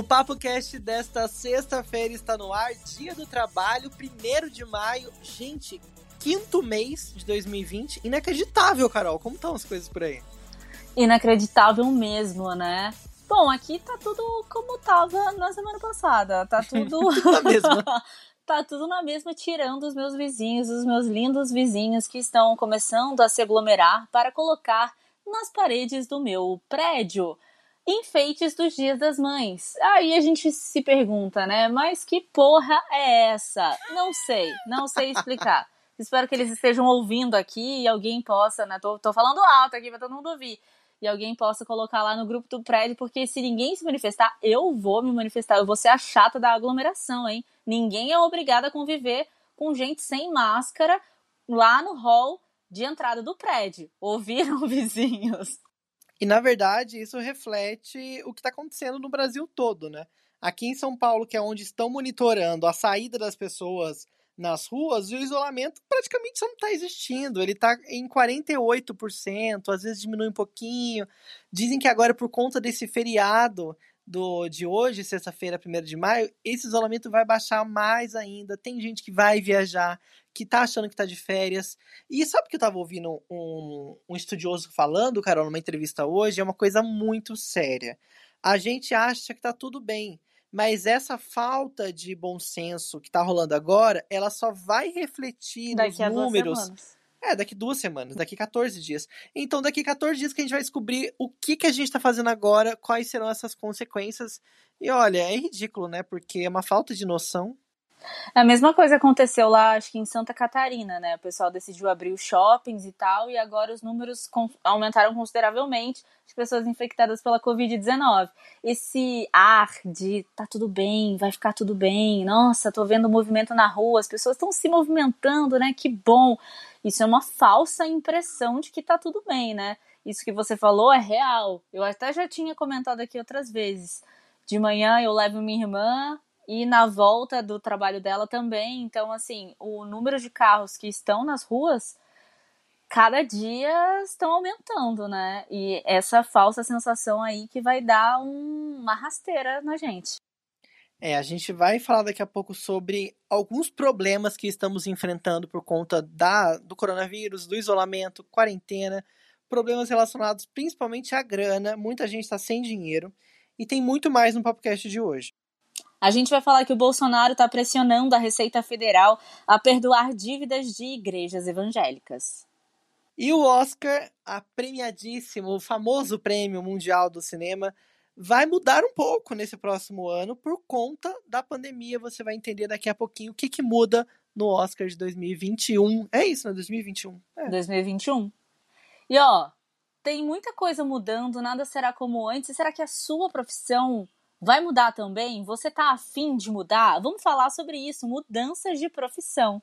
O Papo Cast desta sexta-feira está no ar, dia do trabalho, 1 de maio. Gente, quinto mês de 2020. Inacreditável, Carol. Como estão as coisas por aí? Inacreditável mesmo, né? Bom, aqui tá tudo como tava na semana passada. Tá tudo. tudo na mesma. tá tudo na mesma, tirando os meus vizinhos, os meus lindos vizinhos que estão começando a se aglomerar para colocar nas paredes do meu prédio enfeites dos dias das mães. Aí a gente se pergunta, né? Mas que porra é essa? Não sei, não sei explicar. Espero que eles estejam ouvindo aqui e alguém possa, né? Tô, tô falando alto aqui pra todo mundo ouvir. E alguém possa colocar lá no grupo do prédio, porque se ninguém se manifestar, eu vou me manifestar. Eu vou ser a chata da aglomeração, hein? Ninguém é obrigado a conviver com gente sem máscara lá no hall de entrada do prédio. Ouviram, vizinhos? E na verdade, isso reflete o que está acontecendo no Brasil todo, né? Aqui em São Paulo, que é onde estão monitorando a saída das pessoas nas ruas, o isolamento praticamente não está existindo. Ele está em 48%, às vezes diminui um pouquinho. Dizem que agora, por conta desse feriado do, de hoje, sexta-feira, 1 de maio, esse isolamento vai baixar mais ainda. Tem gente que vai viajar, que tá achando que tá de férias. E sabe que eu tava ouvindo um, um estudioso falando, Carol, numa entrevista hoje? É uma coisa muito séria. A gente acha que tá tudo bem, mas essa falta de bom senso que tá rolando agora, ela só vai refletir Daqui nos números. É, daqui duas semanas, daqui 14 dias. Então, daqui 14 dias que a gente vai descobrir o que, que a gente tá fazendo agora, quais serão essas consequências. E olha, é ridículo, né? Porque é uma falta de noção. A mesma coisa aconteceu lá, acho que em Santa Catarina, né? O pessoal decidiu abrir os shoppings e tal, e agora os números aumentaram consideravelmente de pessoas infectadas pela Covid-19. Esse ar de tá tudo bem, vai ficar tudo bem, nossa, tô vendo movimento na rua, as pessoas estão se movimentando, né? Que bom. Isso é uma falsa impressão de que tá tudo bem, né? Isso que você falou é real. Eu até já tinha comentado aqui outras vezes. De manhã eu levo minha irmã e na volta do trabalho dela também. Então, assim, o número de carros que estão nas ruas cada dia estão aumentando, né? E essa falsa sensação aí que vai dar um, uma rasteira na gente. É, a gente vai falar daqui a pouco sobre alguns problemas que estamos enfrentando por conta da, do coronavírus, do isolamento, quarentena, problemas relacionados principalmente à grana. Muita gente está sem dinheiro e tem muito mais no podcast de hoje. A gente vai falar que o Bolsonaro está pressionando a Receita Federal a perdoar dívidas de igrejas evangélicas. E o Oscar, a premiadíssimo, o famoso prêmio mundial do cinema, vai mudar um pouco nesse próximo ano por conta da pandemia. Você vai entender daqui a pouquinho o que, que muda no Oscar de 2021. É isso, né? 2021. É. 2021. E ó, tem muita coisa mudando, nada será como antes. Será que a sua profissão Vai mudar também? Você tá afim de mudar? Vamos falar sobre isso, mudanças de profissão.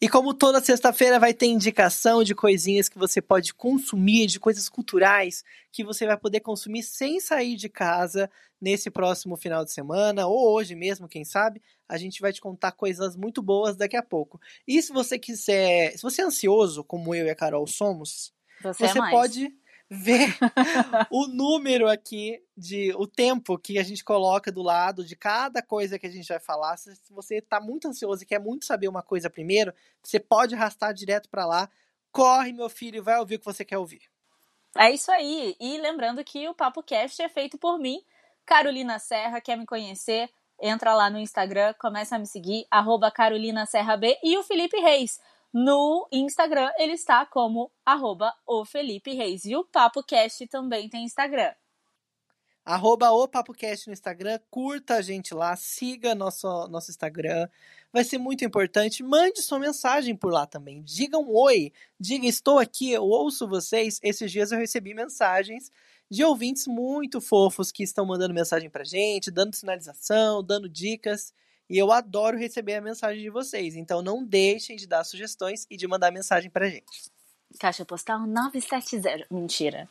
E como toda sexta-feira vai ter indicação de coisinhas que você pode consumir, de coisas culturais que você vai poder consumir sem sair de casa nesse próximo final de semana, ou hoje mesmo, quem sabe, a gente vai te contar coisas muito boas daqui a pouco. E se você quiser, se você é ansioso, como eu e a Carol somos, você, você é pode ver o número aqui de o tempo que a gente coloca do lado de cada coisa que a gente vai falar. Se você está muito ansioso e quer muito saber uma coisa primeiro, você pode arrastar direto para lá. Corre, meu filho, vai ouvir o que você quer ouvir. É isso aí. E lembrando que o Papo Cast é feito por mim, Carolina Serra. Quer me conhecer? Entra lá no Instagram, começa a me seguir, arroba Carolina Serra B e o Felipe Reis. No Instagram, ele está como arroba o Felipe Reis. E o Papo Cast também tem Instagram. Arroba o PapoCast no Instagram, curta a gente lá, siga nosso, nosso Instagram, vai ser muito importante. Mande sua mensagem por lá também. Diga um oi, diga estou aqui, eu ouço vocês. Esses dias eu recebi mensagens de ouvintes muito fofos que estão mandando mensagem pra gente, dando sinalização, dando dicas. E eu adoro receber a mensagem de vocês. Então não deixem de dar sugestões e de mandar mensagem pra gente. Caixa postal 970. Mentira.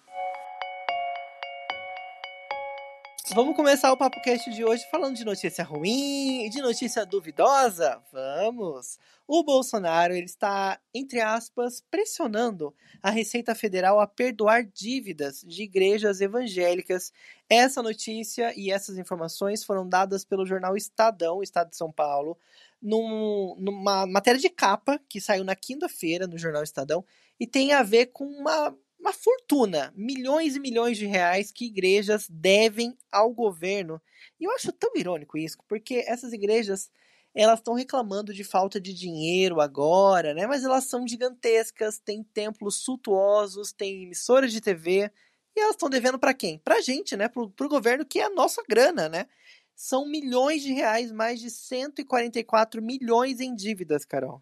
Vamos começar o Papo Cast de hoje falando de notícia ruim e de notícia duvidosa? Vamos! O Bolsonaro ele está, entre aspas, pressionando a Receita Federal a perdoar dívidas de igrejas evangélicas. Essa notícia e essas informações foram dadas pelo jornal Estadão, Estado de São Paulo, num, numa matéria de capa que saiu na quinta-feira no jornal Estadão e tem a ver com uma uma fortuna, milhões e milhões de reais que igrejas devem ao governo. E eu acho tão irônico isso, porque essas igrejas elas estão reclamando de falta de dinheiro agora, né? Mas elas são gigantescas, têm templos suntuosos, têm emissoras de TV, e elas estão devendo para quem? Para a gente, né? Para o governo, que é a nossa grana, né? São milhões de reais, mais de 144 milhões em dívidas, Carol.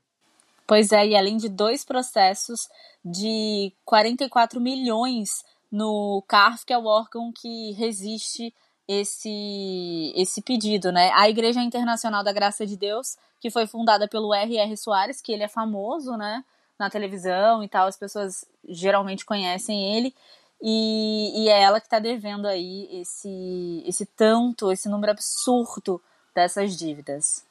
Pois é, e além de dois processos de 44 milhões no CARF, que é o órgão que resiste esse, esse pedido, né? A Igreja Internacional da Graça de Deus, que foi fundada pelo R.R. Soares, que ele é famoso, né? Na televisão e tal, as pessoas geralmente conhecem ele. E, e é ela que está devendo aí esse, esse tanto, esse número absurdo dessas dívidas.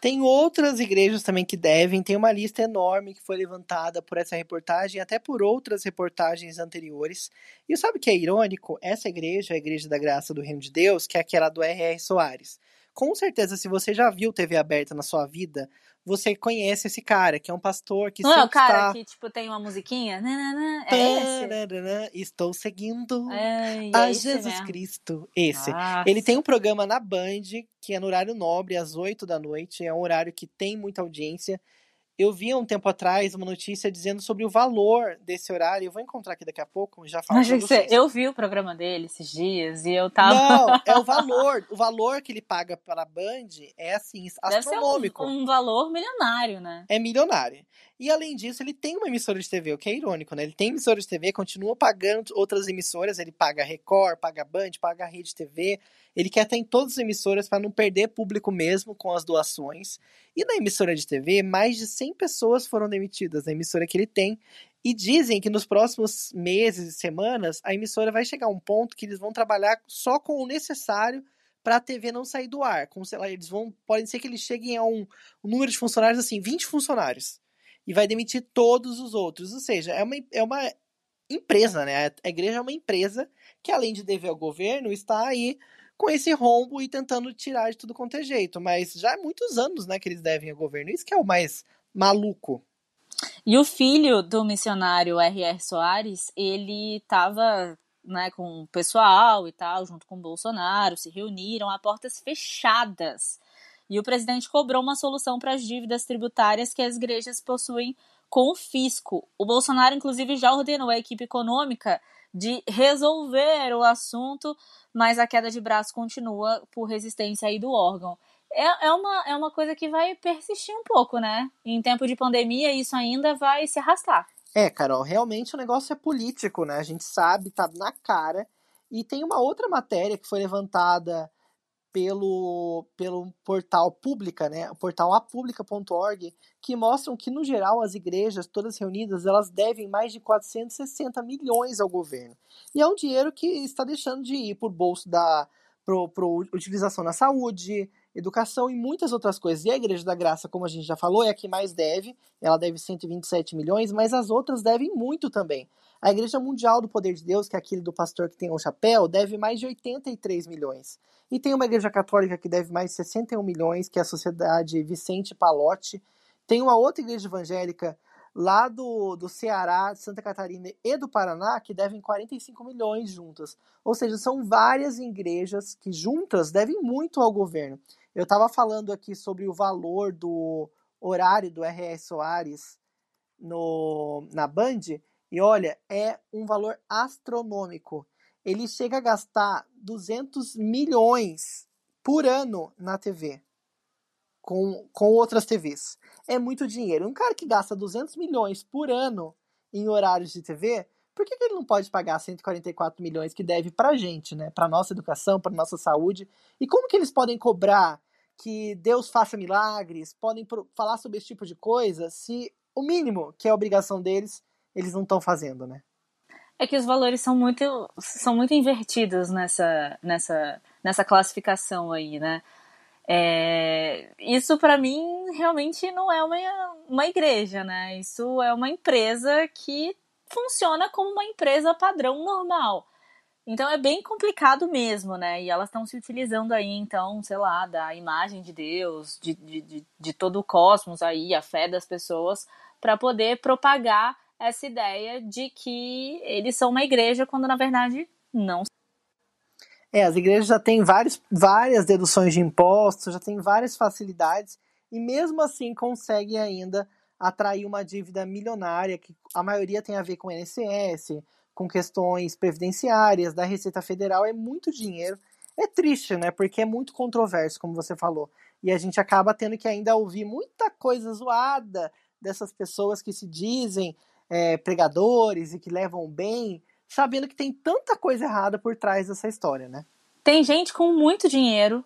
Tem outras igrejas também que devem, tem uma lista enorme que foi levantada por essa reportagem, até por outras reportagens anteriores. E sabe o que é irônico? Essa igreja, a Igreja da Graça do Reino de Deus, que é aquela do R.R. Soares. Com certeza, se você já viu TV aberta na sua vida, você conhece esse cara, que é um pastor que Não sempre é o cara está... que, tipo, tem uma musiquinha? Nanana, é esse? Estou seguindo É, a é Jesus mesmo. Cristo. Esse. Nossa. Ele tem um programa na Band, que é no horário nobre, às 8 da noite. É um horário que tem muita audiência. Eu vi um tempo atrás uma notícia dizendo sobre o valor desse horário. Eu vou encontrar aqui daqui a pouco, já falo que você-. Eu vi o programa dele esses dias e eu tava. Não, é o valor. O valor que ele paga para a Band é assim, Deve ser um, astronômico. um valor milionário, né? é milionário. E além disso, ele tem uma emissora de TV, o que é irônico, né? Ele tem emissora de TV, continua pagando outras emissoras, ele paga Record, paga Band, paga Rede TV. Ele quer estar em todas as emissoras para não perder público mesmo com as doações. E na emissora de TV, mais de 100 pessoas foram demitidas na emissora que ele tem. E dizem que nos próximos meses e semanas, a emissora vai chegar a um ponto que eles vão trabalhar só com o necessário para a TV não sair do ar. Como, sei lá, eles vão. Pode ser que eles cheguem a um, um número de funcionários assim, 20 funcionários. E vai demitir todos os outros. Ou seja, é uma, é uma empresa, né? A igreja é uma empresa que, além de dever ao governo, está aí com esse rombo e tentando tirar de tudo quanto é jeito. Mas já há muitos anos, né, que eles devem ao governo. Isso que é o mais maluco. E o filho do missionário R.R. Soares, ele tava né, com o pessoal e tal, junto com o Bolsonaro, se reuniram a portas fechadas. E o presidente cobrou uma solução para as dívidas tributárias que as igrejas possuem com o fisco. O Bolsonaro, inclusive, já ordenou à equipe econômica de resolver o assunto, mas a queda de braço continua por resistência aí do órgão. É, é, uma, é uma coisa que vai persistir um pouco, né? Em tempo de pandemia, isso ainda vai se arrastar. É, Carol, realmente o negócio é político, né? A gente sabe, tá na cara. E tem uma outra matéria que foi levantada pelo, pelo portal Pública, né? O portal apublica.org, que mostram que, no geral, as igrejas, todas reunidas, elas devem mais de 460 milhões ao governo. E é um dinheiro que está deixando de ir por bolso da pro, pro utilização na saúde, educação e muitas outras coisas. E a Igreja da Graça, como a gente já falou, é a que mais deve. Ela deve 127 milhões, mas as outras devem muito também. A Igreja Mundial do Poder de Deus, que é aquele do pastor que tem o chapéu, deve mais de 83 milhões. E tem uma Igreja Católica que deve mais de 61 milhões, que é a Sociedade Vicente Palotti. Tem uma outra igreja evangélica lá do, do Ceará, de Santa Catarina e do Paraná, que devem 45 milhões juntas. Ou seja, são várias igrejas que juntas devem muito ao governo. Eu estava falando aqui sobre o valor do horário do R.R. Soares no, na Band, e olha, é um valor astronômico. Ele chega a gastar 200 milhões por ano na TV, com, com outras TVs. É muito dinheiro. Um cara que gasta 200 milhões por ano em horários de TV, por que, que ele não pode pagar 144 milhões que deve pra gente, né? Pra nossa educação, pra nossa saúde? E como que eles podem cobrar que Deus faça milagres, podem falar sobre esse tipo de coisa, se o mínimo, que é obrigação deles, eles não estão fazendo, né? É que os valores são muito, são muito invertidos nessa, nessa, nessa classificação aí, né? É, isso para mim realmente não é uma, uma igreja, né? Isso é uma empresa que funciona como uma empresa padrão normal. Então é bem complicado mesmo, né? E elas estão se utilizando aí, então, sei lá, da imagem de Deus, de, de, de, todo o cosmos aí, a fé das pessoas, para poder propagar essa ideia de que eles são uma igreja, quando na verdade não é, as igrejas já têm vários, várias deduções de impostos, já têm várias facilidades e mesmo assim conseguem ainda atrair uma dívida milionária que a maioria tem a ver com o INSS, com questões previdenciárias da Receita Federal, é muito dinheiro. É triste, né? Porque é muito controverso, como você falou. E a gente acaba tendo que ainda ouvir muita coisa zoada dessas pessoas que se dizem é, pregadores e que levam bem, sabendo que tem tanta coisa errada por trás dessa história, né? Tem gente com muito dinheiro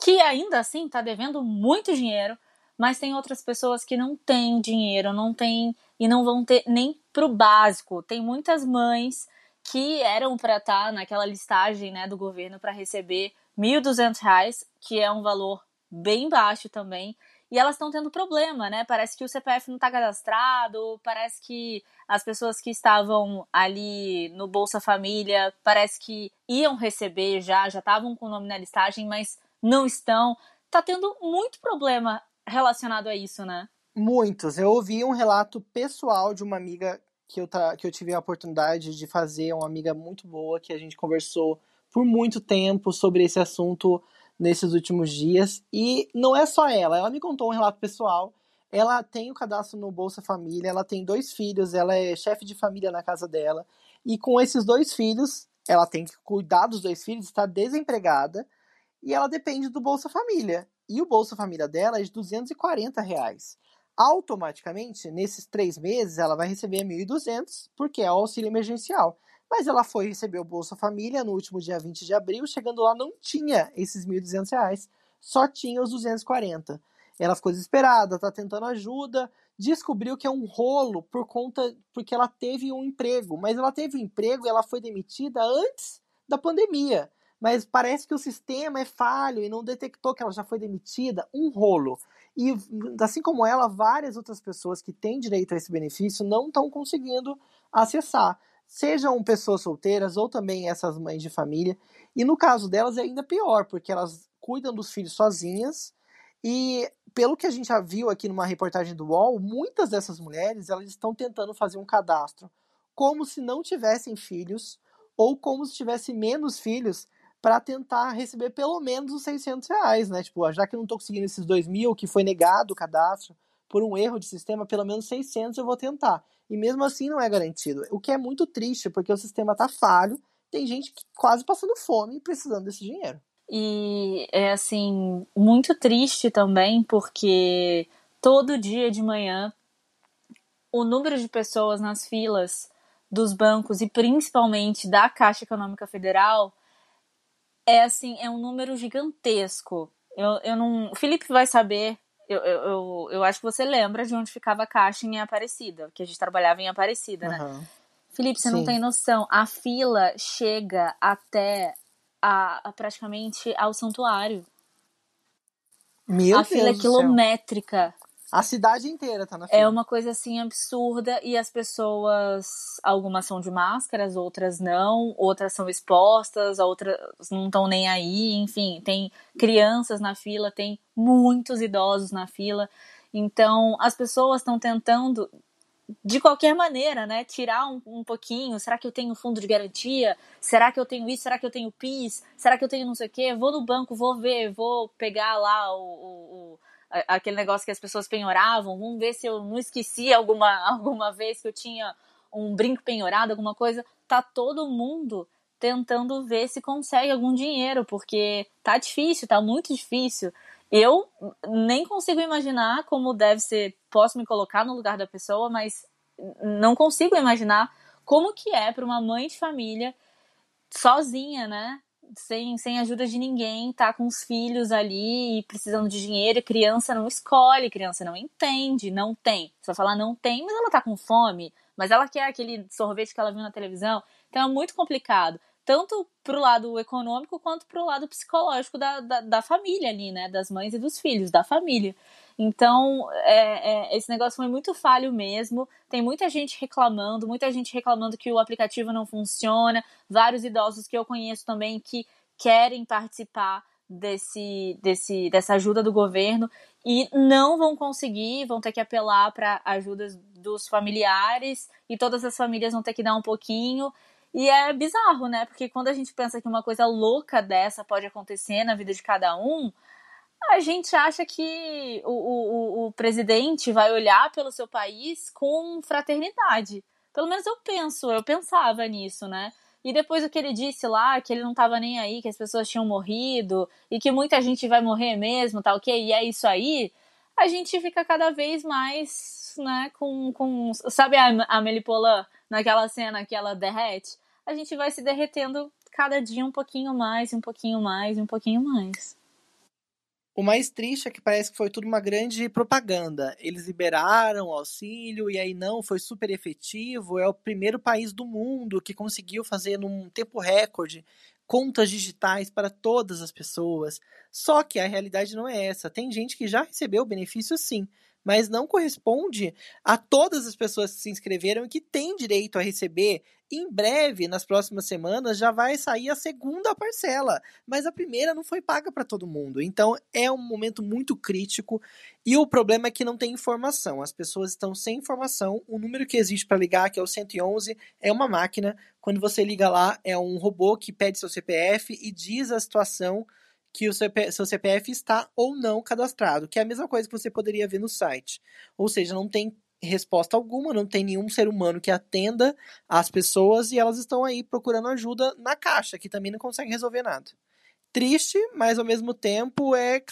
que ainda assim está devendo muito dinheiro, mas tem outras pessoas que não têm dinheiro, não têm e não vão ter nem pro básico. Tem muitas mães que eram para estar tá naquela listagem, né, do governo para receber R$ 1.200, que é um valor bem baixo também, e elas estão tendo problema, né? Parece que o CPF não está cadastrado, parece que as pessoas que estavam ali no Bolsa Família, parece que iam receber já, já estavam com o nome na listagem, mas não estão. Tá tendo muito problema relacionado a isso, né? Muitos. Eu ouvi um relato pessoal de uma amiga que eu, que eu tive a oportunidade de fazer, uma amiga muito boa, que a gente conversou por muito tempo sobre esse assunto nesses últimos dias. E não é só ela, ela me contou um relato pessoal. Ela tem o cadastro no Bolsa Família, ela tem dois filhos, ela é chefe de família na casa dela. E com esses dois filhos, ela tem que cuidar dos dois filhos, está desempregada e ela depende do Bolsa Família. E o Bolsa Família dela é de 240 reais. Automaticamente, nesses três meses, ela vai receber 1.200, porque é o auxílio emergencial. Mas ela foi receber o Bolsa Família no último dia 20 de abril, chegando lá não tinha esses R$ 1.200, só tinha os 240. Ela ficou desesperada, está tentando ajuda, descobriu que é um rolo por conta porque ela teve um emprego, mas ela teve um emprego e ela foi demitida antes da pandemia. Mas parece que o sistema é falho e não detectou que ela já foi demitida, um rolo. E assim como ela, várias outras pessoas que têm direito a esse benefício não estão conseguindo acessar sejam pessoas solteiras ou também essas mães de família. E no caso delas é ainda pior, porque elas cuidam dos filhos sozinhas. E pelo que a gente já viu aqui numa reportagem do UOL, muitas dessas mulheres elas estão tentando fazer um cadastro como se não tivessem filhos ou como se tivesse menos filhos para tentar receber pelo menos os 600 reais, né? Tipo, já que eu não estou conseguindo esses 2 mil, que foi negado o cadastro por um erro de sistema, pelo menos 600 eu vou tentar e mesmo assim não é garantido. O que é muito triste, porque o sistema está falho, tem gente quase passando fome e precisando desse dinheiro. E é assim, muito triste também, porque todo dia de manhã o número de pessoas nas filas dos bancos e principalmente da Caixa Econômica Federal é assim, é um número gigantesco. Eu, eu não. O Felipe vai saber eu, eu, eu, acho que você lembra de onde ficava a caixa em Aparecida, que a gente trabalhava em Aparecida, né? Uhum. Felipe, você Sim. não tem noção. A fila chega até a, a praticamente ao santuário. Meu a Deus fila é quilométrica. A cidade inteira tá na é fila. É uma coisa assim absurda e as pessoas, algumas são de máscaras, outras não, outras são expostas, outras não estão nem aí, enfim, tem crianças na fila, tem muitos idosos na fila. Então, as pessoas estão tentando de qualquer maneira, né? Tirar um, um, pouquinho. Será que eu tenho fundo de garantia? Será que eu tenho isso? Será que eu tenho PIS? Será que eu tenho não sei o quê? Vou no banco, vou ver, vou pegar lá o, o, aquele negócio que as pessoas penhoravam, vamos ver se eu não esqueci alguma, alguma vez que eu tinha um brinco penhorado, alguma coisa. Tá todo mundo tentando ver se consegue algum dinheiro, porque tá difícil, tá muito difícil. Eu nem consigo imaginar como deve ser, posso me colocar no lugar da pessoa, mas não consigo imaginar como que é para uma mãe de família sozinha, né? Sem, sem ajuda de ninguém, tá com os filhos ali precisando de dinheiro, criança não escolhe, criança não entende, não tem. Você vai falar não tem, mas ela tá com fome, mas ela quer aquele sorvete que ela viu na televisão. Então é muito complicado, tanto pro lado econômico quanto pro lado psicológico da, da, da família ali, né? Das mães e dos filhos, da família. Então, é, é, esse negócio foi muito falho mesmo. Tem muita gente reclamando, muita gente reclamando que o aplicativo não funciona. Vários idosos que eu conheço também que querem participar desse, desse, dessa ajuda do governo e não vão conseguir, vão ter que apelar para ajudas dos familiares e todas as famílias vão ter que dar um pouquinho. E é bizarro, né? Porque quando a gente pensa que uma coisa louca dessa pode acontecer na vida de cada um, a gente acha que o, o, o presidente vai olhar pelo seu país com fraternidade. Pelo menos eu penso, eu pensava nisso, né? E depois o que ele disse lá, que ele não tava nem aí, que as pessoas tinham morrido e que muita gente vai morrer mesmo, tá ok? E é isso aí. A gente fica cada vez mais, né, com. com sabe a, a Melipolan naquela cena que ela derrete? A gente vai se derretendo cada dia um pouquinho mais, um pouquinho mais, um pouquinho mais. O mais triste é que parece que foi tudo uma grande propaganda. Eles liberaram o auxílio e aí não, foi super efetivo. É o primeiro país do mundo que conseguiu fazer num tempo recorde contas digitais para todas as pessoas. Só que a realidade não é essa. Tem gente que já recebeu o benefício sim, mas não corresponde a todas as pessoas que se inscreveram e que têm direito a receber. Em breve, nas próximas semanas, já vai sair a segunda parcela, mas a primeira não foi paga para todo mundo. Então é um momento muito crítico e o problema é que não tem informação. As pessoas estão sem informação. O número que existe para ligar, que é o 111, é uma máquina. Quando você liga lá, é um robô que pede seu CPF e diz a situação que o seu CPF está ou não cadastrado, que é a mesma coisa que você poderia ver no site. Ou seja, não tem resposta alguma, não tem nenhum ser humano que atenda as pessoas e elas estão aí procurando ajuda na caixa, que também não consegue resolver nada. Triste, mas ao mesmo tempo é,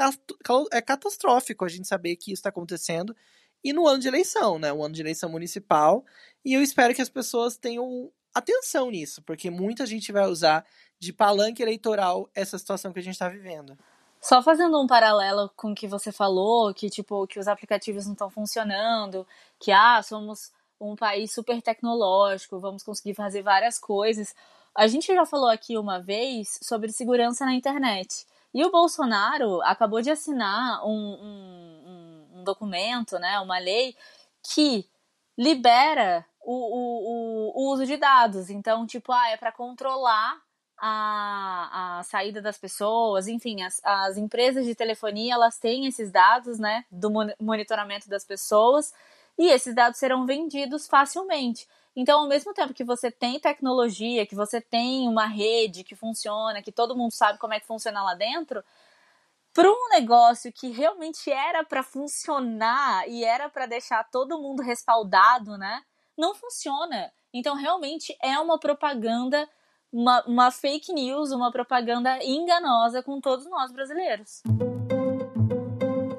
é catastrófico a gente saber que isso está acontecendo. E no ano de eleição, né? O ano de eleição municipal. E eu espero que as pessoas tenham atenção nisso, porque muita gente vai usar de palanque eleitoral essa situação que a gente está vivendo. Só fazendo um paralelo com o que você falou, que tipo que os aplicativos não estão funcionando, que ah, somos um país super tecnológico, vamos conseguir fazer várias coisas. A gente já falou aqui uma vez sobre segurança na internet. E o Bolsonaro acabou de assinar um, um, um documento, né, uma lei, que libera o, o, o, uso de dados. Então, tipo, ah, é para controlar a, a saída das pessoas, enfim, as, as empresas de telefonia elas têm esses dados, né, do monitoramento das pessoas e esses dados serão vendidos facilmente. Então, ao mesmo tempo que você tem tecnologia, que você tem uma rede que funciona, que todo mundo sabe como é que funciona lá dentro, para um negócio que realmente era para funcionar e era para deixar todo mundo respaldado, né? Não funciona. Então, realmente é uma propaganda uma, uma fake news, uma propaganda enganosa com todos nós brasileiros.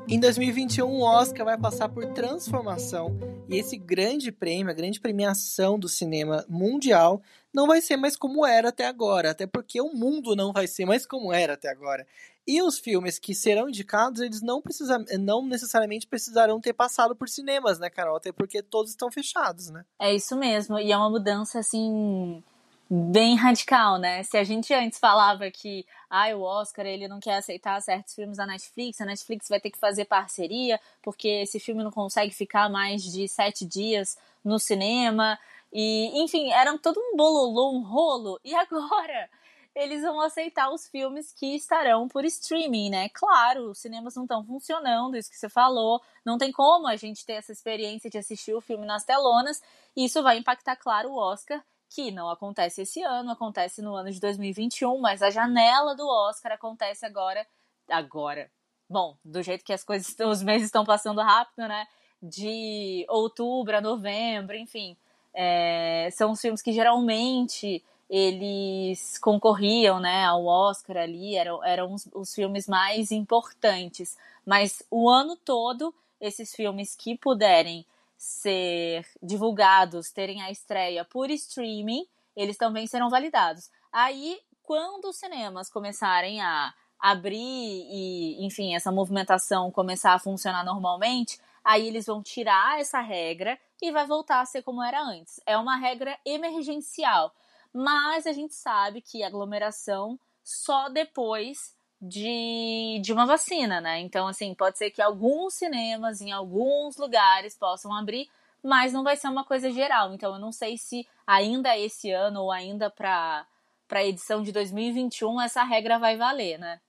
Em 2021, o Oscar vai passar por transformação e esse grande prêmio, a grande premiação do cinema mundial, não vai ser mais como era até agora, até porque o mundo não vai ser mais como era até agora. E os filmes que serão indicados, eles não, precisa, não necessariamente precisarão ter passado por cinemas, né, Carol? Até porque todos estão fechados, né? É isso mesmo, e é uma mudança assim bem radical, né? Se a gente antes falava que ah, o Oscar ele não quer aceitar certos filmes da Netflix, a Netflix vai ter que fazer parceria porque esse filme não consegue ficar mais de sete dias no cinema e enfim era todo um bololô, um rolo e agora eles vão aceitar os filmes que estarão por streaming, né? Claro, os cinemas não estão funcionando, isso que você falou, não tem como a gente ter essa experiência de assistir o filme nas telonas, e isso vai impactar, claro, o Oscar que não acontece esse ano, acontece no ano de 2021, mas a janela do Oscar acontece agora. Agora. Bom, do jeito que as coisas, os meses estão passando rápido, né? De outubro a novembro, enfim. É, são os filmes que geralmente eles concorriam né, ao Oscar ali, eram, eram os, os filmes mais importantes. Mas o ano todo, esses filmes que puderem ser divulgados, terem a estreia por streaming, eles também serão validados. Aí, quando os cinemas começarem a abrir e, enfim, essa movimentação começar a funcionar normalmente, Aí eles vão tirar essa regra e vai voltar a ser como era antes. É uma regra emergencial, mas a gente sabe que aglomeração só depois de, de uma vacina, né? Então, assim, pode ser que alguns cinemas em alguns lugares possam abrir, mas não vai ser uma coisa geral. Então, eu não sei se ainda esse ano ou ainda para a edição de 2021 essa regra vai valer, né?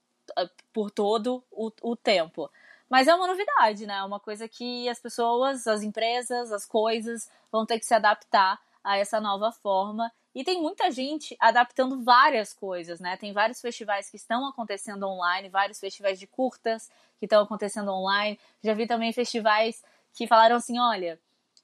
Por todo o, o tempo. Mas é uma novidade, né? É uma coisa que as pessoas, as empresas, as coisas vão ter que se adaptar a essa nova forma e tem muita gente adaptando várias coisas, né? Tem vários festivais que estão acontecendo online, vários festivais de curtas que estão acontecendo online. Já vi também festivais que falaram assim: olha,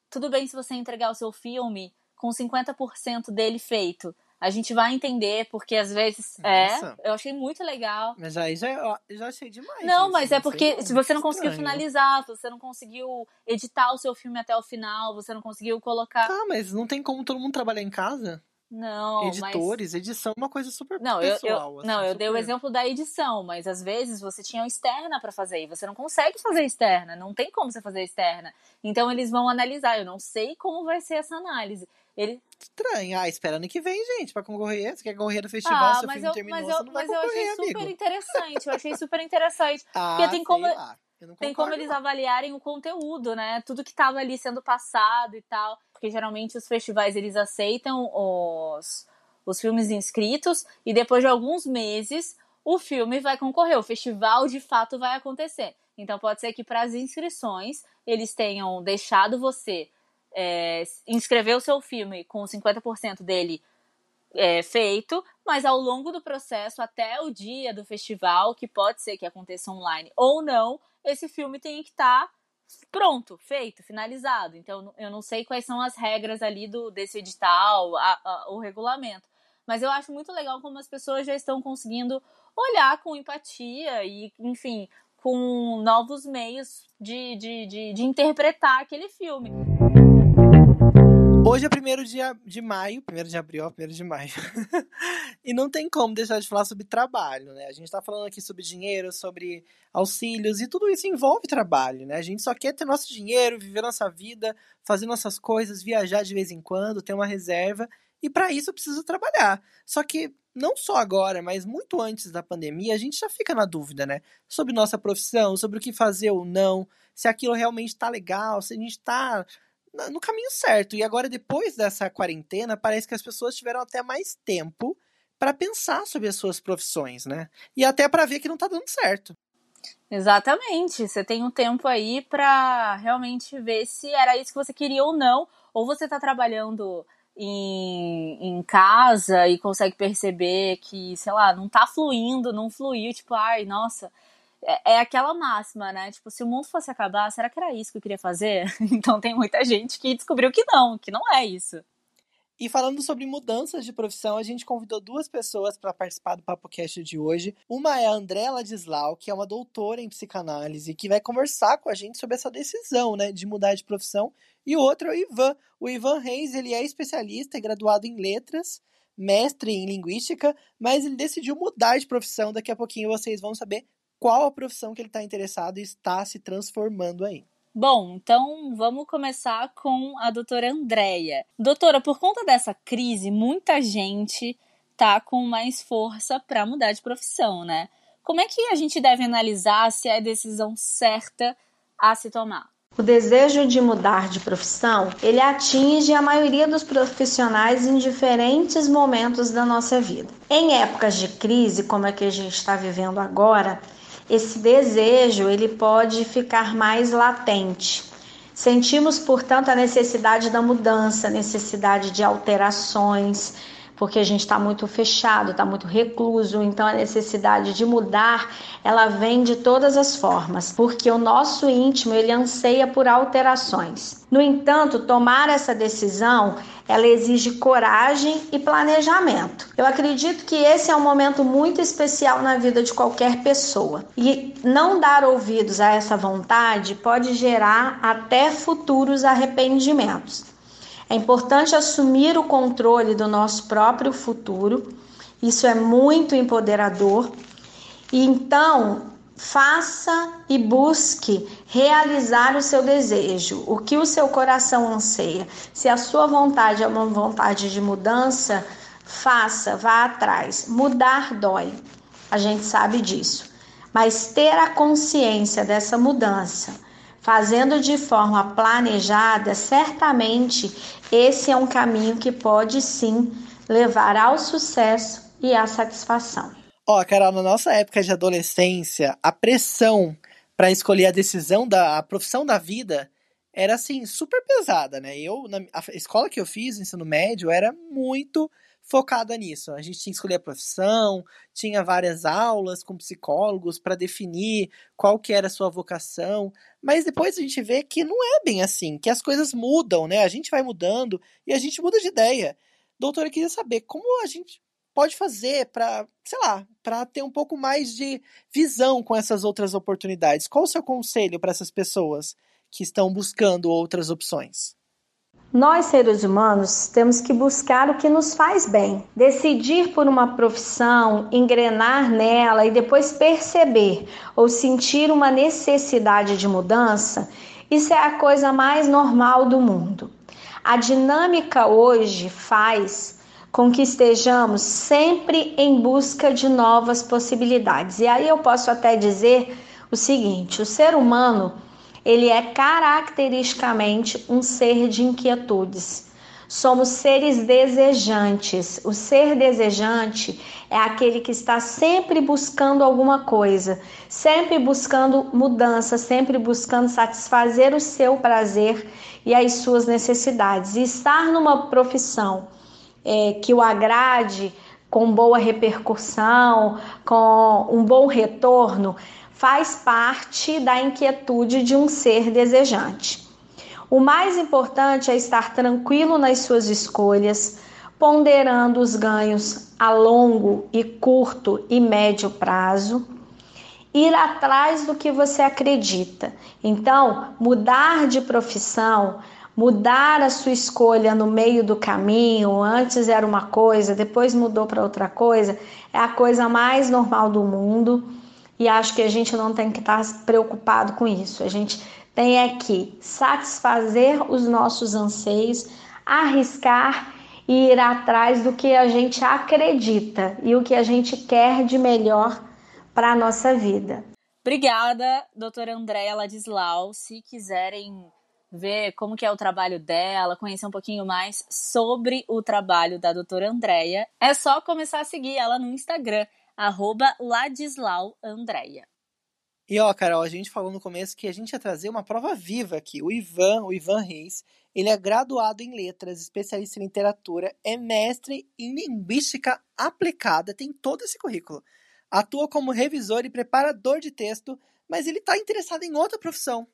tudo bem se você entregar o seu filme com 50% dele feito. A gente vai entender, porque às vezes. É, Nossa. É, eu achei muito legal. Mas aí já, já achei demais. Não, isso, mas é porque se você não conseguiu estranho. finalizar, se você não conseguiu editar o seu filme até o final, você não conseguiu colocar. Tá, mas não tem como todo mundo trabalhar em casa? Não, Editores, mas... edição é uma coisa super não, pessoal. Eu, eu, assim, não, eu super... dei o exemplo da edição, mas às vezes você tinha externa para fazer e você não consegue fazer externa, não tem como você fazer externa. Então eles vão analisar, eu não sei como vai ser essa análise. Ele... Estranho. Ah, espera ano que vem, gente, pra concorrer. Você quer concorrer no festival, ah, seu filme eu, terminou, mas eu, você não vai mas concorrer, eu achei amigo. super interessante, eu achei super interessante. ah, porque tem como... Lá. Tem como eles avaliarem o conteúdo, né? Tudo que estava ali sendo passado e tal. Porque geralmente os festivais eles aceitam os, os filmes inscritos e depois de alguns meses o filme vai concorrer, o festival de fato vai acontecer. Então pode ser que para as inscrições eles tenham deixado você é, inscrever o seu filme com 50% dele é, feito, mas ao longo do processo, até o dia do festival, que pode ser que aconteça online ou não, esse filme tem que estar tá pronto, feito, finalizado. Então eu não sei quais são as regras ali do desse edital, a, a, o regulamento. Mas eu acho muito legal como as pessoas já estão conseguindo olhar com empatia e, enfim, com novos meios de, de, de, de interpretar aquele filme. Hoje é primeiro dia de maio, primeiro de abril, primeiro de maio. e não tem como deixar de falar sobre trabalho, né? A gente tá falando aqui sobre dinheiro, sobre auxílios, e tudo isso envolve trabalho, né? A gente só quer ter nosso dinheiro, viver nossa vida, fazer nossas coisas, viajar de vez em quando, ter uma reserva. E para isso eu preciso trabalhar. Só que não só agora, mas muito antes da pandemia, a gente já fica na dúvida, né? Sobre nossa profissão, sobre o que fazer ou não, se aquilo realmente está legal, se a gente está no caminho certo. E agora, depois dessa quarentena, parece que as pessoas tiveram até mais tempo para pensar sobre as suas profissões, né? E até para ver que não está dando certo. Exatamente. Você tem um tempo aí para realmente ver se era isso que você queria ou não, ou você está trabalhando em, em casa e consegue perceber que, sei lá, não tá fluindo, não fluiu, tipo, ai, nossa. É, é aquela máxima, né? Tipo, se o mundo fosse acabar, será que era isso que eu queria fazer? então tem muita gente que descobriu que não, que não é isso. E falando sobre mudanças de profissão, a gente convidou duas pessoas para participar do PapoCast de hoje. Uma é a André Ladislau, que é uma doutora em psicanálise, que vai conversar com a gente sobre essa decisão, né, de mudar de profissão. E o outro é o Ivan. O Ivan Reis, ele é especialista e graduado em letras, mestre em linguística, mas ele decidiu mudar de profissão. Daqui a pouquinho vocês vão saber qual a profissão que ele está interessado e está se transformando aí. Bom, então vamos começar com a doutora Andréia. Doutora, por conta dessa crise, muita gente tá com mais força para mudar de profissão, né? Como é que a gente deve analisar se é a decisão certa a se tomar? O desejo de mudar de profissão, ele atinge a maioria dos profissionais em diferentes momentos da nossa vida. Em épocas de crise, como é que a gente está vivendo agora, esse desejo ele pode ficar mais latente. Sentimos, portanto, a necessidade da mudança, necessidade de alterações, porque a gente está muito fechado, está muito recluso, então a necessidade de mudar, ela vem de todas as formas, porque o nosso íntimo ele anseia por alterações. No entanto, tomar essa decisão, ela exige coragem e planejamento. Eu acredito que esse é um momento muito especial na vida de qualquer pessoa. E não dar ouvidos a essa vontade pode gerar até futuros arrependimentos. É importante assumir o controle do nosso próprio futuro. Isso é muito empoderador. E então, Faça e busque realizar o seu desejo, o que o seu coração anseia. Se a sua vontade é uma vontade de mudança, faça, vá atrás. Mudar dói, a gente sabe disso. Mas ter a consciência dessa mudança, fazendo de forma planejada, certamente esse é um caminho que pode sim levar ao sucesso e à satisfação. Ó, oh, Carol, na nossa época de adolescência, a pressão para escolher a decisão da a profissão da vida era assim super pesada, né? Eu na a escola que eu fiz, ensino médio, era muito focada nisso. A gente tinha que escolher a profissão, tinha várias aulas com psicólogos para definir qual que era a sua vocação, mas depois a gente vê que não é bem assim, que as coisas mudam, né? A gente vai mudando e a gente muda de ideia. Doutora, eu queria saber como a gente pode fazer para, sei lá, para ter um pouco mais de visão com essas outras oportunidades? Qual o seu conselho para essas pessoas que estão buscando outras opções? Nós, seres humanos, temos que buscar o que nos faz bem, decidir por uma profissão, engrenar nela e depois perceber ou sentir uma necessidade de mudança. Isso é a coisa mais normal do mundo. A dinâmica hoje faz com que estejamos sempre em busca de novas possibilidades. E aí eu posso até dizer o seguinte: o ser humano ele é caracteristicamente um ser de inquietudes. Somos seres desejantes. O ser desejante é aquele que está sempre buscando alguma coisa, sempre buscando mudança, sempre buscando satisfazer o seu prazer e as suas necessidades. E estar numa profissão é, que o agrade com boa repercussão, com um bom retorno, faz parte da inquietude de um ser desejante. O mais importante é estar tranquilo nas suas escolhas, ponderando os ganhos a longo e curto e médio prazo, ir atrás do que você acredita. Então, mudar de profissão mudar a sua escolha no meio do caminho, antes era uma coisa, depois mudou para outra coisa, é a coisa mais normal do mundo e acho que a gente não tem que estar preocupado com isso. A gente tem é que satisfazer os nossos anseios, arriscar e ir atrás do que a gente acredita e o que a gente quer de melhor para a nossa vida. Obrigada, doutora Andréa Ladislau. Se quiserem ver como que é o trabalho dela, conhecer um pouquinho mais sobre o trabalho da doutora Andréia, é só começar a seguir ela no Instagram, arroba Ladislau E ó, Carol, a gente falou no começo que a gente ia trazer uma prova viva aqui. O Ivan, o Ivan Reis, ele é graduado em letras, especialista em literatura, é mestre em linguística aplicada, tem todo esse currículo. Atua como revisor e preparador de texto, mas ele está interessado em outra profissão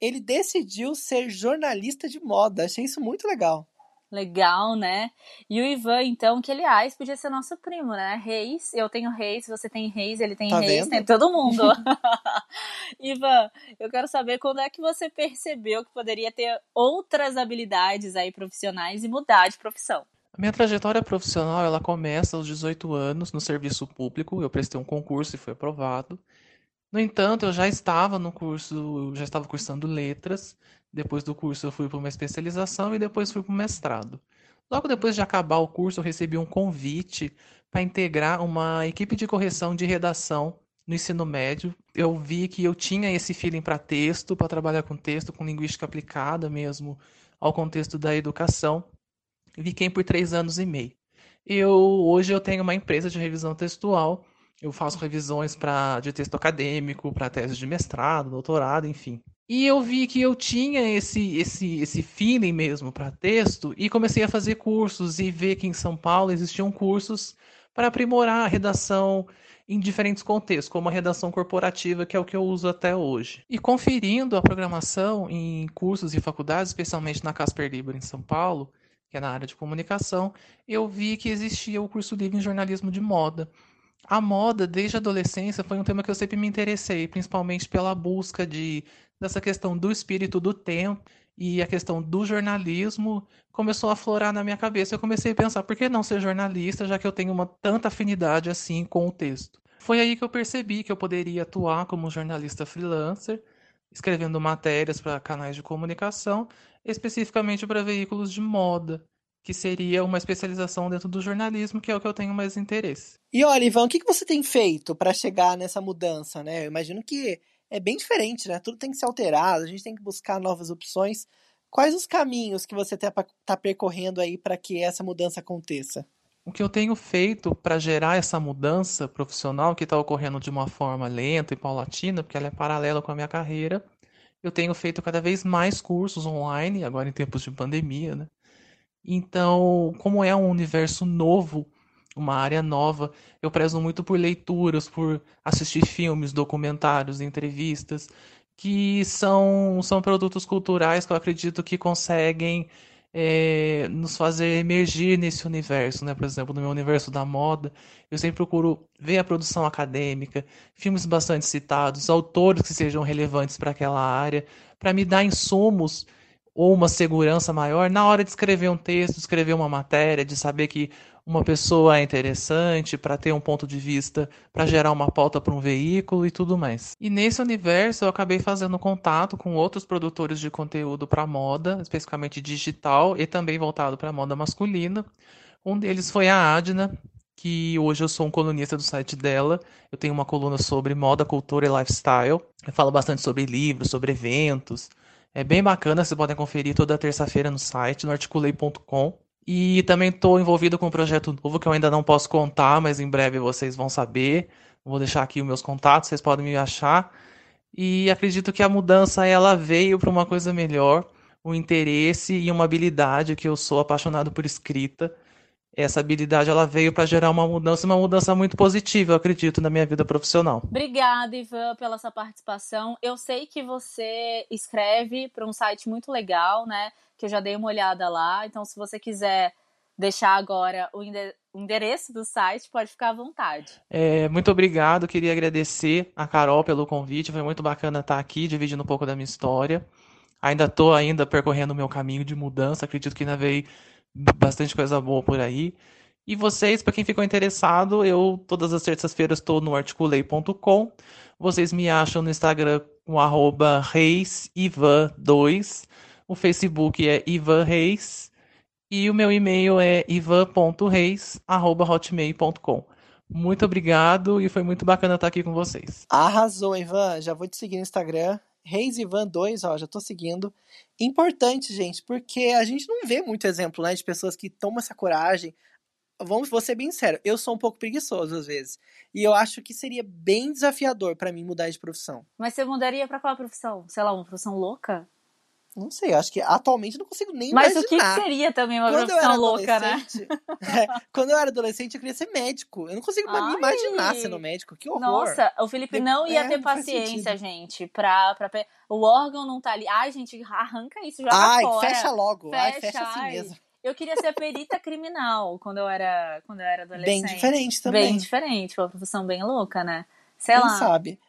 ele decidiu ser jornalista de moda. Achei isso muito legal. Legal, né? E o Ivan, então, que aliás podia ser nosso primo, né? Reis, eu tenho Reis, você tem Reis, ele tem tá Reis, vendo? tem todo mundo. Ivan, eu quero saber quando é que você percebeu que poderia ter outras habilidades aí profissionais e mudar de profissão. A minha trajetória profissional, ela começa aos 18 anos no serviço público. Eu prestei um concurso e fui aprovado. No entanto, eu já estava no curso, já estava cursando letras. Depois do curso, eu fui para uma especialização e depois fui para o mestrado. Logo depois de acabar o curso, eu recebi um convite para integrar uma equipe de correção de redação no ensino médio. Eu vi que eu tinha esse feeling para texto, para trabalhar com texto, com linguística aplicada mesmo ao contexto da educação. Fiquei por três anos e meio. Eu hoje eu tenho uma empresa de revisão textual eu faço revisões para de texto acadêmico, para tese de mestrado, doutorado, enfim. E eu vi que eu tinha esse esse esse feeling mesmo para texto e comecei a fazer cursos e ver que em São Paulo existiam cursos para aprimorar a redação em diferentes contextos, como a redação corporativa, que é o que eu uso até hoje. E conferindo a programação em cursos e faculdades, especialmente na Casper Libre em São Paulo, que é na área de comunicação, eu vi que existia o curso livre em jornalismo de moda. A moda, desde a adolescência, foi um tema que eu sempre me interessei, principalmente pela busca de dessa questão do espírito do tempo e a questão do jornalismo começou a florar na minha cabeça. Eu comecei a pensar, por que não ser jornalista, já que eu tenho uma tanta afinidade assim com o texto? Foi aí que eu percebi que eu poderia atuar como jornalista freelancer, escrevendo matérias para canais de comunicação, especificamente para veículos de moda, que seria uma especialização dentro do jornalismo, que é o que eu tenho mais interesse. E olha, Ivan, o que você tem feito para chegar nessa mudança, né? Eu imagino que é bem diferente, né? Tudo tem que ser alterado, a gente tem que buscar novas opções. Quais os caminhos que você está tá percorrendo aí para que essa mudança aconteça? O que eu tenho feito para gerar essa mudança profissional que está ocorrendo de uma forma lenta e paulatina, porque ela é paralela com a minha carreira, eu tenho feito cada vez mais cursos online, agora em tempos de pandemia, né? Então, como é um universo novo, uma área nova, eu prezo muito por leituras, por assistir filmes, documentários, entrevistas, que são, são produtos culturais que eu acredito que conseguem é, nos fazer emergir nesse universo, né? Por exemplo, no meu universo da moda, eu sempre procuro ver a produção acadêmica, filmes bastante citados, autores que sejam relevantes para aquela área, para me dar insumos ou uma segurança maior na hora de escrever um texto, escrever uma matéria, de saber que uma pessoa é interessante para ter um ponto de vista, para gerar uma pauta para um veículo e tudo mais. E nesse universo eu acabei fazendo contato com outros produtores de conteúdo para moda, especificamente digital e também voltado para moda masculina. Um deles foi a Adna, que hoje eu sou um colunista do site dela. Eu tenho uma coluna sobre moda, cultura e lifestyle. Eu falo bastante sobre livros, sobre eventos. É bem bacana, vocês podem conferir toda terça-feira no site, no articulei.com. E também estou envolvido com um projeto novo que eu ainda não posso contar, mas em breve vocês vão saber. Vou deixar aqui os meus contatos, vocês podem me achar. E acredito que a mudança ela veio para uma coisa melhor, um interesse e uma habilidade que eu sou apaixonado por escrita. Essa habilidade ela veio para gerar uma mudança, uma mudança muito positiva, eu acredito, na minha vida profissional. Obrigada, Ivan, pela sua participação. Eu sei que você escreve para um site muito legal, né? que eu já dei uma olhada lá. Então, se você quiser deixar agora o endereço do site, pode ficar à vontade. É, muito obrigado, queria agradecer a Carol pelo convite, foi muito bacana estar aqui dividindo um pouco da minha história. Ainda estou ainda percorrendo o meu caminho de mudança, acredito que ainda veio bastante coisa boa por aí. E vocês, para quem ficou interessado, eu todas as terças-feiras estou no articulei.com. Vocês me acham no Instagram com arroba reisivan2 o Facebook é Ivan Reis e o meu e-mail é ivan.reis@hotmail.com. Muito obrigado e foi muito bacana estar aqui com vocês. Arrasou, Ivan. Já vou te seguir no Instagram. Reis Ivan 2, ó, já tô seguindo. Importante, gente, porque a gente não vê muito exemplo, né, de pessoas que tomam essa coragem. Vamos, vou ser bem sério, eu sou um pouco preguiçoso às vezes. E eu acho que seria bem desafiador para mim mudar de profissão. Mas você mudaria para qual profissão? Sei lá, uma profissão louca? Não sei, acho que atualmente não consigo nem Mas imaginar. Mas o que seria também uma quando profissão louca, né? é, quando eu era adolescente, eu queria ser médico. Eu não consigo Ai. me imaginar sendo médico. Que horror. Nossa, o Felipe não ia é, ter paciência, gente, pra, pra... O órgão não tá ali. Ai, gente, arranca isso, joga Ai, fora. fecha logo. Fecha, Ai, fecha assim ai. mesmo. Eu queria ser perita criminal quando eu era, quando eu era adolescente. Bem diferente também. Bem diferente, uma profissão bem louca, né? Sei Quem lá. sabe?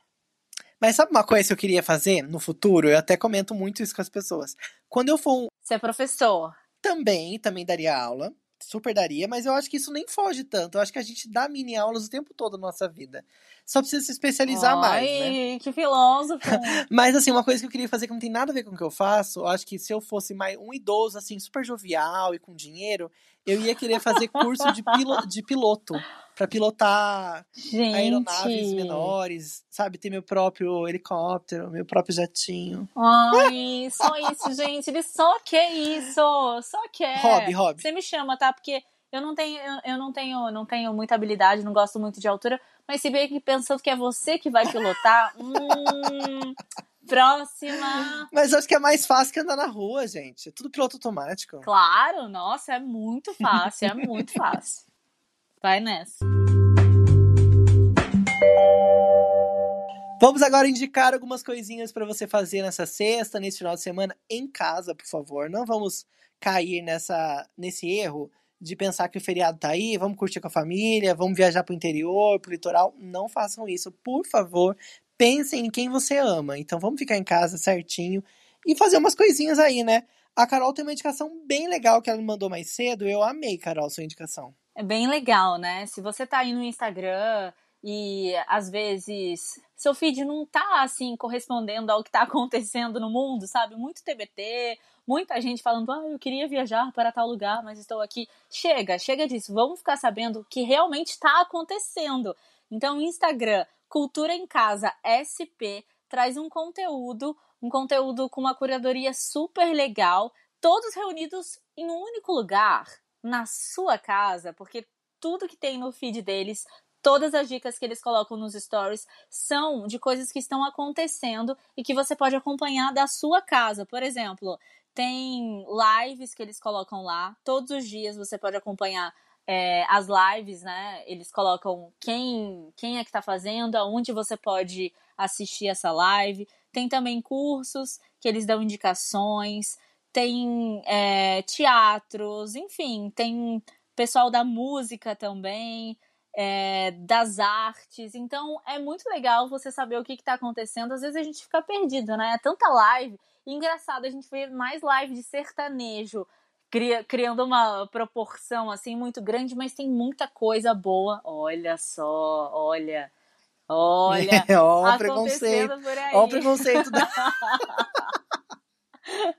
Mas sabe uma coisa que eu queria fazer no futuro? Eu até comento muito isso com as pessoas. Quando eu for um. Você é professor? Também, também daria aula. Super daria, mas eu acho que isso nem foge tanto. Eu acho que a gente dá mini aulas o tempo todo na nossa vida. Só precisa se especializar Ai, mais, né? que filósofo! mas, assim, uma coisa que eu queria fazer que não tem nada a ver com o que eu faço, eu acho que se eu fosse mais um idoso, assim, super jovial e com dinheiro, eu ia querer fazer curso de, pilo, de piloto para pilotar Gente. aeronaves menores, sabe? Ter meu próprio helicóptero, meu próprio jatinho. Ai, só isso, gente. Ele só quer isso. Só quer. Hobby, hobby. Você me chama, tá? Porque eu não tenho, eu não tenho, não tenho muita habilidade, não gosto muito de altura, mas se bem que pensando que é você que vai pilotar, hum, próxima. Mas acho que é mais fácil que andar na rua, gente. É tudo piloto automático. Claro, nossa, é muito fácil, é muito fácil. Vai nessa. Vamos agora indicar algumas coisinhas para você fazer nessa sexta, nesse final de semana, em casa, por favor. Não vamos cair nessa, nesse erro de pensar que o feriado tá aí, vamos curtir com a família, vamos viajar pro interior, pro litoral. Não façam isso, por favor. Pensem em quem você ama. Então vamos ficar em casa certinho e fazer umas coisinhas aí, né? A Carol tem uma indicação bem legal que ela me mandou mais cedo. Eu amei, Carol, sua indicação. É bem legal, né? Se você tá aí no Instagram e às vezes seu feed não tá assim correspondendo ao que tá acontecendo no mundo, sabe? Muito TBT, muita gente falando: "Ah, eu queria viajar para tal lugar, mas estou aqui". Chega, chega disso. Vamos ficar sabendo o que realmente está acontecendo. Então, Instagram, Cultura em Casa SP traz um conteúdo, um conteúdo com uma curadoria super legal, todos reunidos em um único lugar, na sua casa, porque tudo que tem no feed deles todas as dicas que eles colocam nos stories são de coisas que estão acontecendo e que você pode acompanhar da sua casa. Por exemplo, tem lives que eles colocam lá. Todos os dias você pode acompanhar é, as lives, né? Eles colocam quem, quem é que está fazendo, aonde você pode assistir essa live. Tem também cursos que eles dão indicações. Tem é, teatros, enfim, tem pessoal da música também é, das artes. Então é muito legal você saber o que está acontecendo. Às vezes a gente fica perdido, né? É tanta live. E engraçado, a gente vê mais live de sertanejo, cria, criando uma proporção assim muito grande, mas tem muita coisa boa. Olha só, olha. Olha, é, ó, o preconceito. Ó, o preconceito da...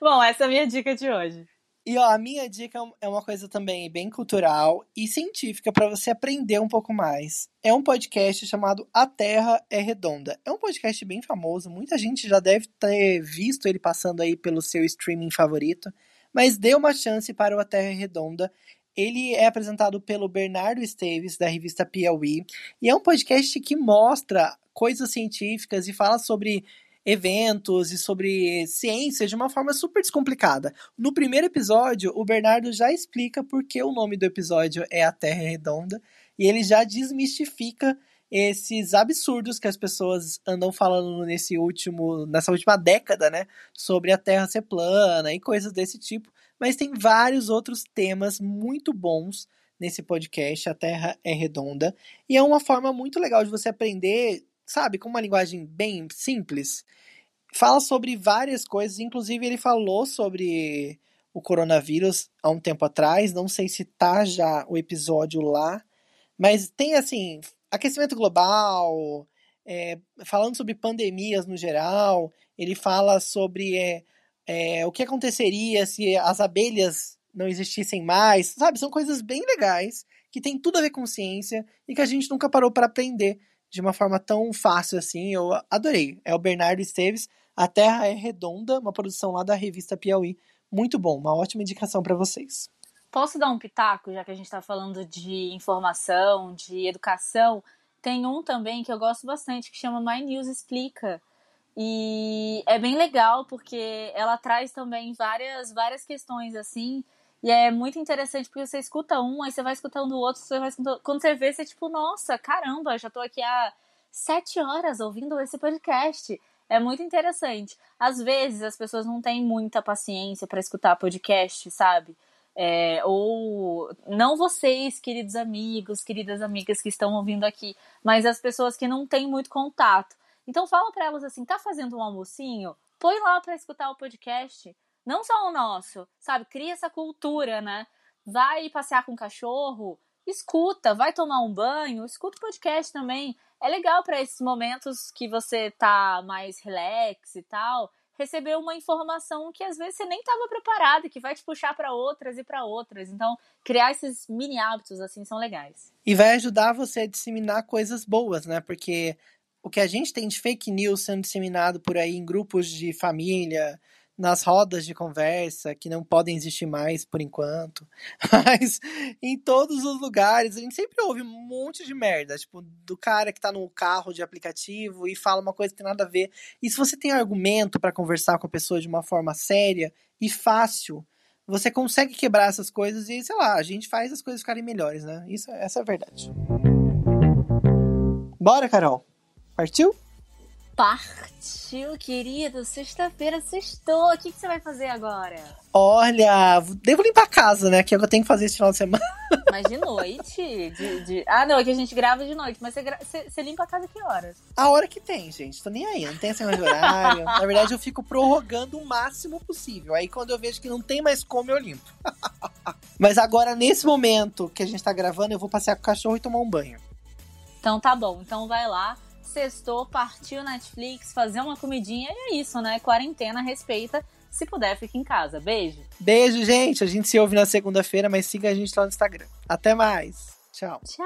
Bom, essa é a minha dica de hoje. E ó, a minha dica é uma coisa também bem cultural e científica para você aprender um pouco mais. É um podcast chamado A Terra é Redonda. É um podcast bem famoso, muita gente já deve ter visto ele passando aí pelo seu streaming favorito, mas dê uma chance para o A Terra é Redonda. Ele é apresentado pelo Bernardo Esteves, da revista Piauí, e é um podcast que mostra coisas científicas e fala sobre eventos e sobre ciência de uma forma super descomplicada. No primeiro episódio, o Bernardo já explica por que o nome do episódio é A Terra é Redonda e ele já desmistifica esses absurdos que as pessoas andam falando nesse último, nessa última década, né, sobre a Terra ser plana e coisas desse tipo. Mas tem vários outros temas muito bons nesse podcast. A Terra é redonda e é uma forma muito legal de você aprender sabe, com uma linguagem bem simples. Fala sobre várias coisas, inclusive ele falou sobre o coronavírus há um tempo atrás, não sei se tá já o episódio lá, mas tem assim, aquecimento global, é, falando sobre pandemias no geral, ele fala sobre é, é, o que aconteceria se as abelhas não existissem mais, sabe? São coisas bem legais que tem tudo a ver com ciência e que a gente nunca parou para aprender de uma forma tão fácil assim. Eu adorei. É o Bernardo Esteves. A Terra é Redonda, uma produção lá da revista Piauí. Muito bom, uma ótima indicação para vocês. Posso dar um pitaco, já que a gente está falando de informação, de educação? Tem um também que eu gosto bastante, que chama My News Explica. E é bem legal porque ela traz também várias, várias questões assim e é muito interessante porque você escuta um, aí você vai escutando o outro, você vai escutando... quando você vê, você tipo, nossa, caramba, já tô aqui há sete horas ouvindo esse podcast. É muito interessante. Às vezes as pessoas não têm muita paciência para escutar podcast, sabe? É, ou não vocês, queridos amigos, queridas amigas que estão ouvindo aqui, mas as pessoas que não têm muito contato. Então fala para elas assim, tá fazendo um almocinho? Põe lá para escutar o podcast. Não só o nosso, sabe? Cria essa cultura, né? Vai passear com o cachorro, escuta, vai tomar um banho, escuta o podcast também. É legal para esses momentos que você tá mais relax e tal, receber uma informação que às vezes você nem estava preparado, que vai te puxar para outras e para outras. Então, criar esses mini hábitos assim são legais. E vai ajudar você a disseminar coisas boas, né? Porque o que a gente tem de fake news sendo disseminado por aí em grupos de família, nas rodas de conversa que não podem existir mais por enquanto. Mas em todos os lugares a gente sempre ouve um monte de merda, tipo, do cara que tá no carro de aplicativo e fala uma coisa que tem nada a ver. E se você tem argumento para conversar com a pessoa de uma forma séria e fácil, você consegue quebrar essas coisas e, sei lá, a gente faz as coisas ficarem melhores, né? Isso, essa é a verdade. Bora, Carol. Partiu? Partiu, querido. Sexta-feira, sextou. O que, que, você vai fazer agora? Olha, devo limpar a casa, né? Que é o que eu tenho que fazer esse final de semana. Mas de noite? De, de... Ah, não, é que a gente grava de noite. Mas você, gra... você, você, limpa a casa que horas? A hora que tem, gente. Tô nem aí. Não tem esse horário. Na verdade, eu fico prorrogando o máximo possível. Aí quando eu vejo que não tem mais como, eu limpo. Mas agora, nesse momento que a gente tá gravando, eu vou passear com o cachorro e tomar um banho. Então tá bom, então vai lá. Sextou, partiu Netflix, fazer uma comidinha e é isso, né? Quarentena, respeita. Se puder, fique em casa. Beijo. Beijo, gente. A gente se ouve na segunda-feira, mas siga a gente lá no Instagram. Até mais. Tchau. Tchau.